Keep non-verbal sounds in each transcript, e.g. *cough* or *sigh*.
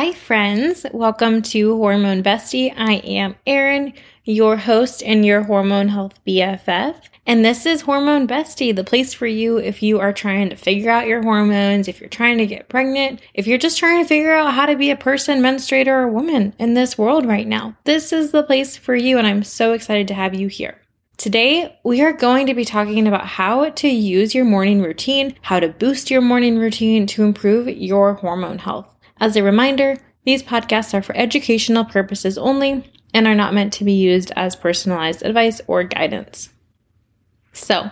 Hi, friends. Welcome to Hormone Bestie. I am Erin, your host and your hormone health BFF. And this is Hormone Bestie, the place for you if you are trying to figure out your hormones, if you're trying to get pregnant, if you're just trying to figure out how to be a person, menstruator, or woman in this world right now. This is the place for you, and I'm so excited to have you here. Today, we are going to be talking about how to use your morning routine, how to boost your morning routine to improve your hormone health. As a reminder, these podcasts are for educational purposes only and are not meant to be used as personalized advice or guidance. So,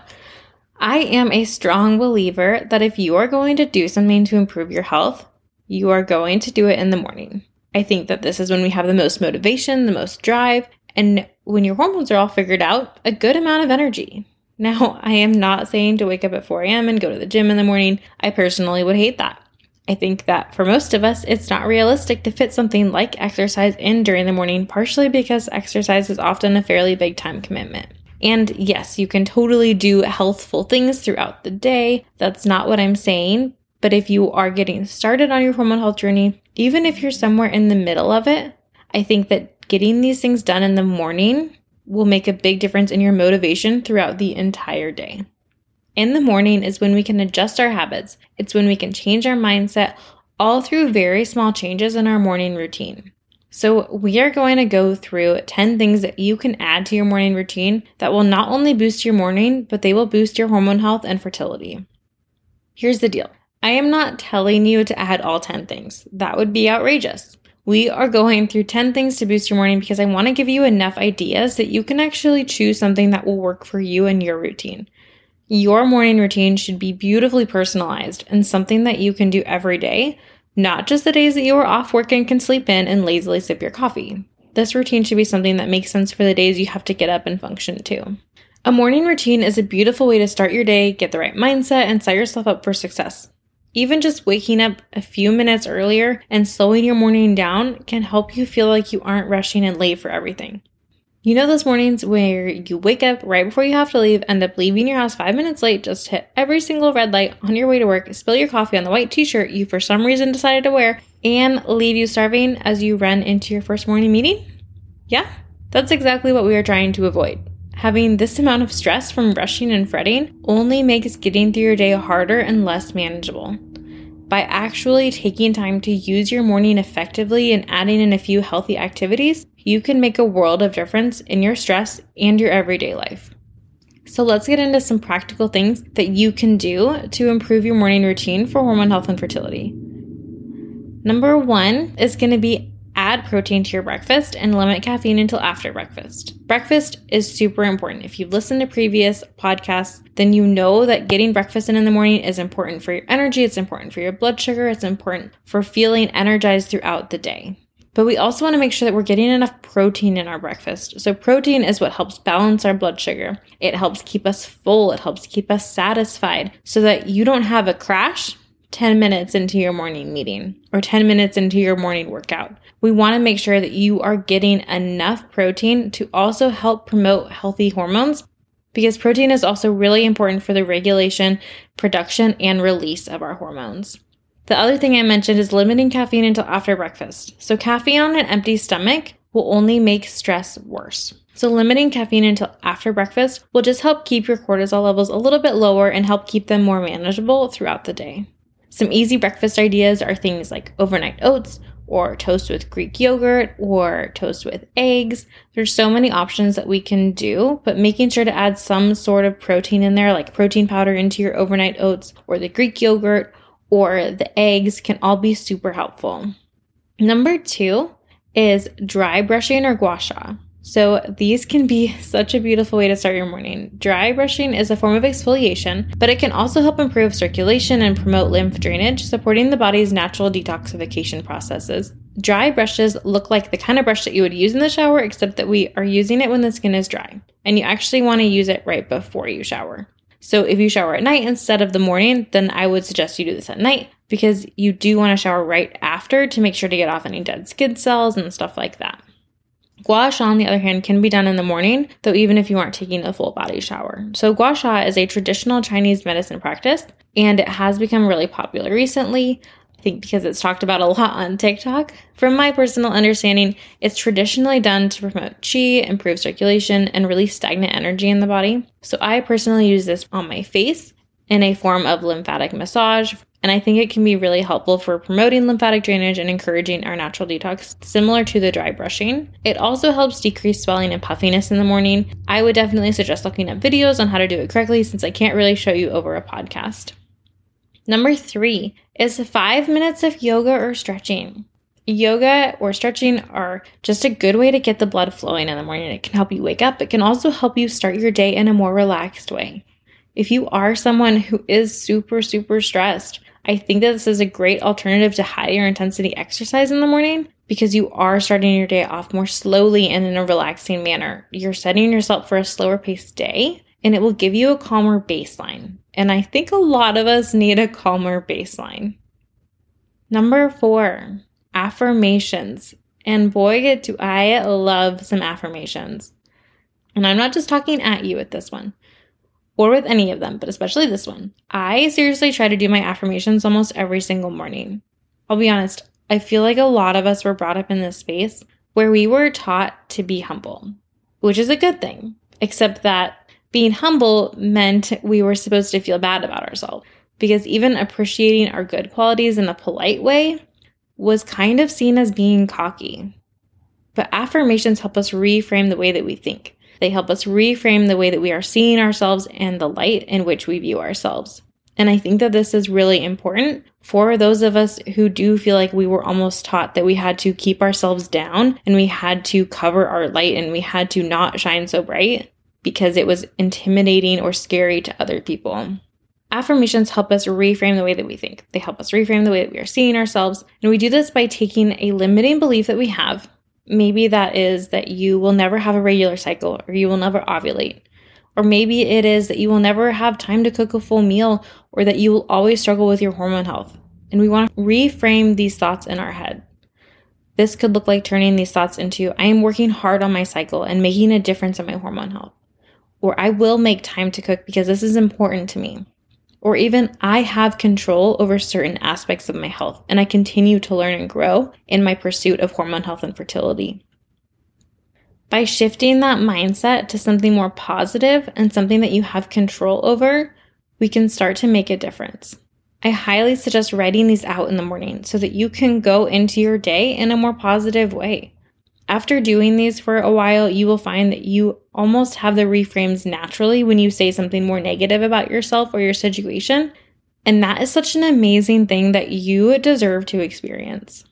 I am a strong believer that if you are going to do something to improve your health, you are going to do it in the morning. I think that this is when we have the most motivation, the most drive, and when your hormones are all figured out, a good amount of energy. Now, *laughs* I am not saying to wake up at 4 a.m. and go to the gym in the morning. I personally would hate that. I think that for most of us, it's not realistic to fit something like exercise in during the morning, partially because exercise is often a fairly big time commitment. And yes, you can totally do healthful things throughout the day. That's not what I'm saying. But if you are getting started on your hormone health journey, even if you're somewhere in the middle of it, I think that getting these things done in the morning will make a big difference in your motivation throughout the entire day. In the morning is when we can adjust our habits. It's when we can change our mindset all through very small changes in our morning routine. So, we are going to go through 10 things that you can add to your morning routine that will not only boost your morning, but they will boost your hormone health and fertility. Here's the deal I am not telling you to add all 10 things, that would be outrageous. We are going through 10 things to boost your morning because I want to give you enough ideas that you can actually choose something that will work for you and your routine. Your morning routine should be beautifully personalized and something that you can do every day, not just the days that you are off work and can sleep in and lazily sip your coffee. This routine should be something that makes sense for the days you have to get up and function too. A morning routine is a beautiful way to start your day, get the right mindset, and set yourself up for success. Even just waking up a few minutes earlier and slowing your morning down can help you feel like you aren't rushing and late for everything. You know those mornings where you wake up right before you have to leave, end up leaving your house five minutes late, just hit every single red light on your way to work, spill your coffee on the white t shirt you for some reason decided to wear, and leave you starving as you run into your first morning meeting? Yeah, that's exactly what we are trying to avoid. Having this amount of stress from rushing and fretting only makes getting through your day harder and less manageable by actually taking time to use your morning effectively and adding in a few healthy activities, you can make a world of difference in your stress and your everyday life. So, let's get into some practical things that you can do to improve your morning routine for hormone health and fertility. Number one is going to be add protein to your breakfast and limit caffeine until after breakfast. Breakfast is super important. If you've listened to previous podcasts, then you know that getting breakfast in in the morning is important for your energy, it's important for your blood sugar, it's important for feeling energized throughout the day. But we also want to make sure that we're getting enough protein in our breakfast. So, protein is what helps balance our blood sugar. It helps keep us full, it helps keep us satisfied so that you don't have a crash 10 minutes into your morning meeting or 10 minutes into your morning workout. We want to make sure that you are getting enough protein to also help promote healthy hormones because protein is also really important for the regulation, production, and release of our hormones. The other thing I mentioned is limiting caffeine until after breakfast. So, caffeine on an empty stomach will only make stress worse. So, limiting caffeine until after breakfast will just help keep your cortisol levels a little bit lower and help keep them more manageable throughout the day. Some easy breakfast ideas are things like overnight oats or toast with Greek yogurt or toast with eggs. There's so many options that we can do, but making sure to add some sort of protein in there, like protein powder into your overnight oats or the Greek yogurt or the eggs can all be super helpful. Number two is dry brushing or gua sha. So, these can be *laughs* such a beautiful way to start your morning. Dry brushing is a form of exfoliation, but it can also help improve circulation and promote lymph drainage, supporting the body's natural detoxification processes. Dry brushes look like the kind of brush that you would use in the shower, except that we are using it when the skin is dry, and you actually want to use it right before you shower. So, if you shower at night instead of the morning, then I would suggest you do this at night because you do want to shower right after to make sure to get off any dead skin cells and stuff like that. Gua sha, on the other hand, can be done in the morning, though even if you aren't taking a full body shower. So, gua sha is a traditional Chinese medicine practice, and it has become really popular recently. Think because it's talked about a lot on TikTok. From my personal understanding, it's traditionally done to promote chi, improve circulation, and release stagnant energy in the body. So I personally use this on my face in a form of lymphatic massage. And I think it can be really helpful for promoting lymphatic drainage and encouraging our natural detox, similar to the dry brushing. It also helps decrease swelling and puffiness in the morning. I would definitely suggest looking up videos on how to do it correctly since I can't really show you over a podcast. Number three is five minutes of yoga or stretching. Yoga or stretching are just a good way to get the blood flowing in the morning. It can help you wake up. It can also help you start your day in a more relaxed way. If you are someone who is super, super stressed, I think that this is a great alternative to higher intensity exercise in the morning because you are starting your day off more slowly and in a relaxing manner. You're setting yourself for a slower paced day and it will give you a calmer baseline. And I think a lot of us need a calmer baseline. Number four, affirmations. And boy, do I love some affirmations. And I'm not just talking at you with this one or with any of them, but especially this one. I seriously try to do my affirmations almost every single morning. I'll be honest, I feel like a lot of us were brought up in this space where we were taught to be humble, which is a good thing, except that being humble meant we were supposed to feel bad about ourselves because even appreciating our good qualities in a polite way was kind of seen as being cocky. But affirmations help us reframe the way that we think. They help us reframe the way that we are seeing ourselves and the light in which we view ourselves. And I think that this is really important for those of us who do feel like we were almost taught that we had to keep ourselves down and we had to cover our light and we had to not shine so bright because it was intimidating or scary to other people. Affirmations help us reframe the way that we think. They help us reframe the way that we are seeing ourselves. And we do this by taking a limiting belief that we have. Maybe that is that you will never have a regular cycle or you will never ovulate. Or maybe it is that you will never have time to cook a full meal or that you will always struggle with your hormone health. And we want to reframe these thoughts in our head. This could look like turning these thoughts into I am working hard on my cycle and making a difference in my hormone health or I will make time to cook because this is important to me. Or even I have control over certain aspects of my health and I continue to learn and grow in my pursuit of hormone health and fertility. By shifting that mindset to something more positive and something that you have control over, we can start to make a difference. I highly suggest writing these out in the morning so that you can go into your day in a more positive way. After doing these for a while, you will find that you almost have the reframes naturally when you say something more negative about yourself or your situation. And that is such an amazing thing that you deserve to experience.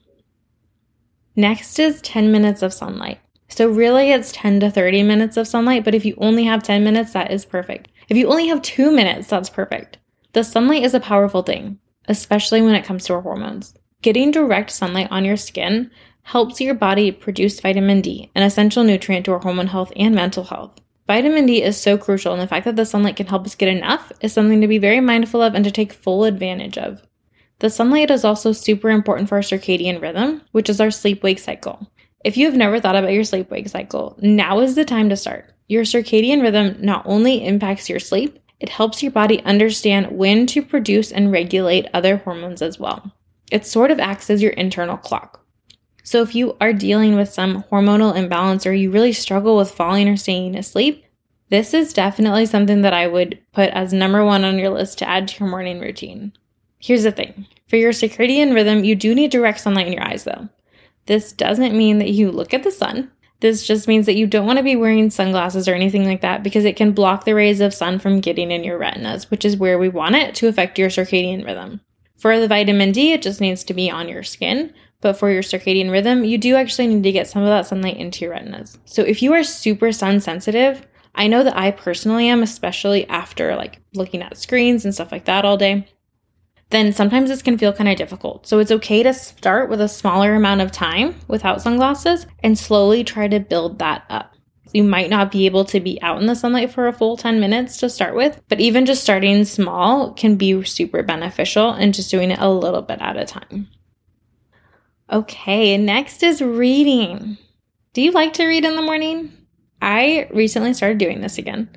Next is 10 minutes of sunlight. So, really, it's 10 to 30 minutes of sunlight, but if you only have 10 minutes, that is perfect. If you only have two minutes, that's perfect. The sunlight is a powerful thing, especially when it comes to our hormones. Getting direct sunlight on your skin helps your body produce vitamin D, an essential nutrient to our hormone health and mental health. Vitamin D is so crucial, and the fact that the sunlight can help us get enough is something to be very mindful of and to take full advantage of. The sunlight is also super important for our circadian rhythm, which is our sleep wake cycle. If you have never thought about your sleep wake cycle, now is the time to start. Your circadian rhythm not only impacts your sleep, it helps your body understand when to produce and regulate other hormones as well. It sort of acts as your internal clock. So if you are dealing with some hormonal imbalance or you really struggle with falling or staying asleep, this is definitely something that I would put as number one on your list to add to your morning routine. Here's the thing for your circadian rhythm, you do need direct sunlight in your eyes, though. This doesn't mean that you look at the sun. This just means that you don't want to be wearing sunglasses or anything like that because it can block the rays of sun from getting in your retinas, which is where we want it to affect your circadian rhythm. For the vitamin D, it just needs to be on your skin, but for your circadian rhythm, you do actually need to get some of that sunlight into your retinas. So if you are super sun sensitive, I know that I personally am, especially after like looking at screens and stuff like that all day, then sometimes this can feel kind of difficult. So it's okay to start with a smaller amount of time without sunglasses and slowly try to build that up. You might not be able to be out in the sunlight for a full 10 minutes to start with, but even just starting small can be super beneficial and just doing it a little bit at a time. Okay, next is reading. Do you like to read in the morning? I recently started doing this again.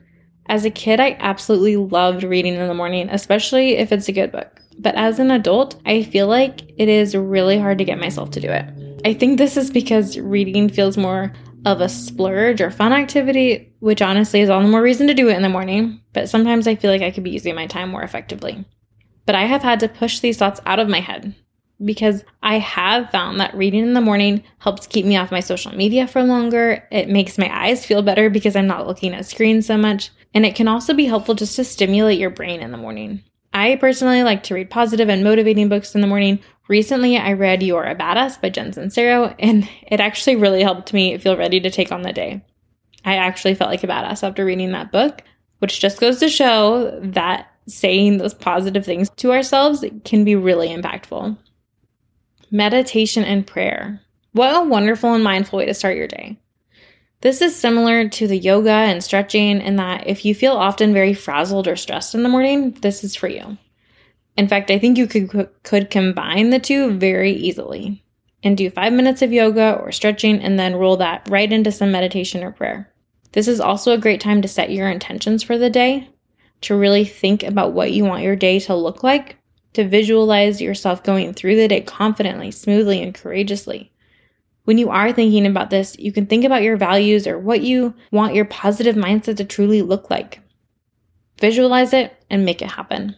As a kid, I absolutely loved reading in the morning, especially if it's a good book. But as an adult, I feel like it is really hard to get myself to do it. I think this is because reading feels more of a splurge or fun activity, which honestly is all the more reason to do it in the morning. But sometimes I feel like I could be using my time more effectively. But I have had to push these thoughts out of my head because I have found that reading in the morning helps keep me off my social media for longer. It makes my eyes feel better because I'm not looking at screens so much. And it can also be helpful just to stimulate your brain in the morning. I personally like to read positive and motivating books in the morning. Recently, I read You're a Badass by Jen Sincero, and it actually really helped me feel ready to take on the day. I actually felt like a badass after reading that book, which just goes to show that saying those positive things to ourselves can be really impactful meditation and prayer. What a wonderful and mindful way to start your day. This is similar to the yoga and stretching in that if you feel often very frazzled or stressed in the morning, this is for you. In fact, I think you could, could combine the two very easily and do five minutes of yoga or stretching and then roll that right into some meditation or prayer. This is also a great time to set your intentions for the day, to really think about what you want your day to look like to visualize yourself going through the day confidently, smoothly, and courageously. When you are thinking about this, you can think about your values or what you want your positive mindset to truly look like. Visualize it and make it happen.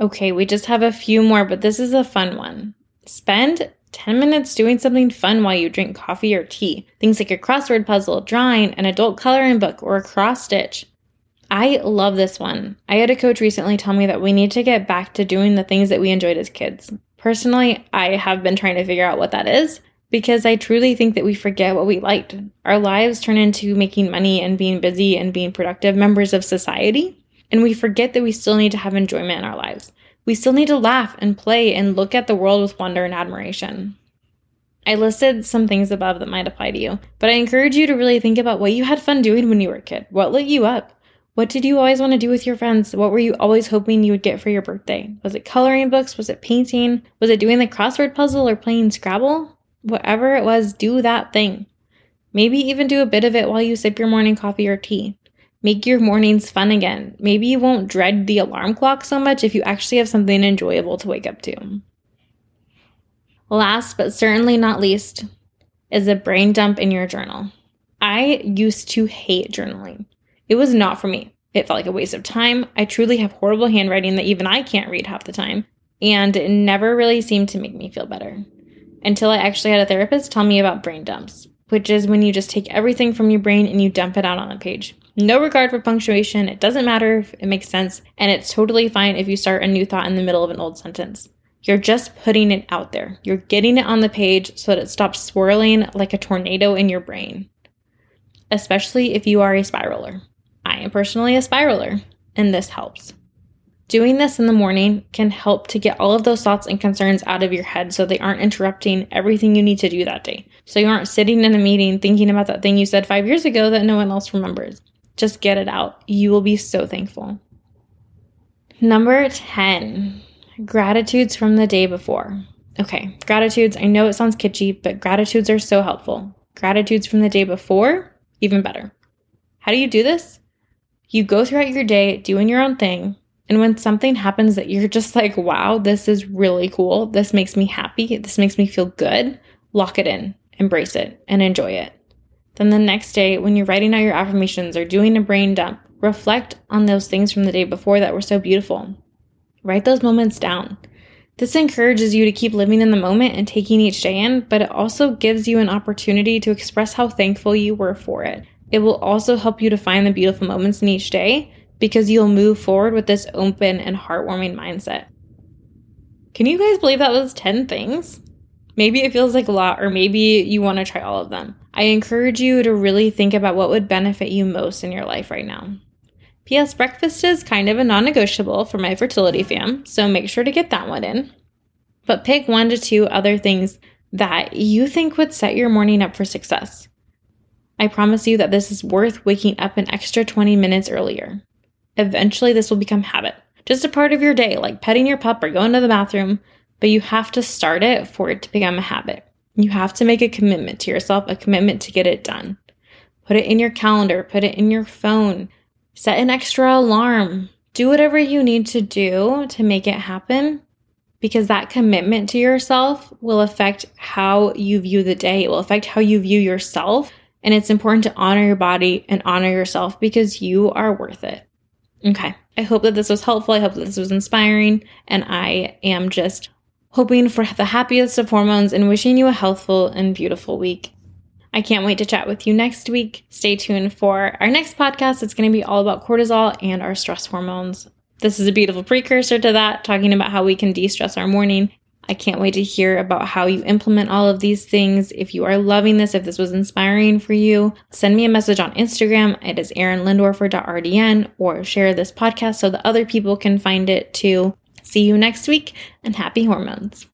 Okay, we just have a few more, but this is a fun one. Spend 10 minutes doing something fun while you drink coffee or tea. Things like a crossword puzzle, drawing, an adult coloring book, or a cross stitch. I love this one. I had a coach recently tell me that we need to get back to doing the things that we enjoyed as kids. Personally, I have been trying to figure out what that is because I truly think that we forget what we liked. Our lives turn into making money and being busy and being productive members of society, and we forget that we still need to have enjoyment in our lives. We still need to laugh and play and look at the world with wonder and admiration. I listed some things above that might apply to you, but I encourage you to really think about what you had fun doing when you were a kid. What lit you up? What did you always want to do with your friends? What were you always hoping you would get for your birthday? Was it coloring books? Was it painting? Was it doing the crossword puzzle or playing Scrabble? Whatever it was, do that thing. Maybe even do a bit of it while you sip your morning coffee or tea. Make your mornings fun again. Maybe you won't dread the alarm clock so much if you actually have something enjoyable to wake up to. Last but certainly not least is a brain dump in your journal. I used to hate journaling. It was not for me. It felt like a waste of time. I truly have horrible handwriting that even I can't read half the time, and it never really seemed to make me feel better. Until I actually had a therapist tell me about brain dumps, which is when you just take everything from your brain and you dump it out on a page. No regard for punctuation, it doesn't matter if it makes sense, and it's totally fine if you start a new thought in the middle of an old sentence. You're just putting it out there. You're getting it on the page so that it stops swirling like a tornado in your brain, especially if you are a spiraler. I am personally a spiraler, and this helps. Doing this in the morning can help to get all of those thoughts and concerns out of your head so they aren't interrupting everything you need to do that day. So you aren't sitting in a meeting thinking about that thing you said five years ago that no one else remembers. Just get it out. You will be so thankful. Number 10 gratitudes from the day before. Okay, gratitudes. I know it sounds kitschy, but gratitudes are so helpful. Gratitudes from the day before, even better. How do you do this? You go throughout your day doing your own thing. And when something happens that you're just like, wow, this is really cool. This makes me happy. This makes me feel good. Lock it in, embrace it, and enjoy it. Then the next day, when you're writing out your affirmations or doing a brain dump, reflect on those things from the day before that were so beautiful. Write those moments down. This encourages you to keep living in the moment and taking each day in, but it also gives you an opportunity to express how thankful you were for it it will also help you to find the beautiful moments in each day because you'll move forward with this open and heartwarming mindset. Can you guys believe that was 10 things? Maybe it feels like a lot, or maybe you want to try all of them. I encourage you to really think about what would benefit you most in your life right now. P.S. Breakfast is kind of a non negotiable for my fertility fam, so make sure to get that one in. But pick one to two other things that you think would set your morning up for success. I promise you that this is worth waking up an extra 20 minutes earlier. Eventually, this will become habit, just a part of your day, like petting your pup or going to the bathroom, but you have to start it for it to become a habit. You have to make a commitment to yourself, a commitment to get it done. Put it in your calendar, put it in your phone, set an extra alarm, do whatever you need to do to make it happen because that commitment to yourself will affect how you view the day. It will affect how you view yourself. And it's important to honor your body and honor yourself because you are worth it. Okay. I hope that this was helpful. I hope that this was inspiring. And I am just hoping for the happiest of hormones and wishing you a healthful and beautiful week. I can't wait to chat with you next week. Stay tuned for our next podcast. It's going to be all about cortisol and our stress hormones. This is a beautiful precursor to that, talking about how we can de stress our morning. I can't wait to hear about how you implement all of these things. If you are loving this, if this was inspiring for you, send me a message on Instagram. It is erinlindorfer.rdn or share this podcast so that other people can find it too. See you next week and happy hormones.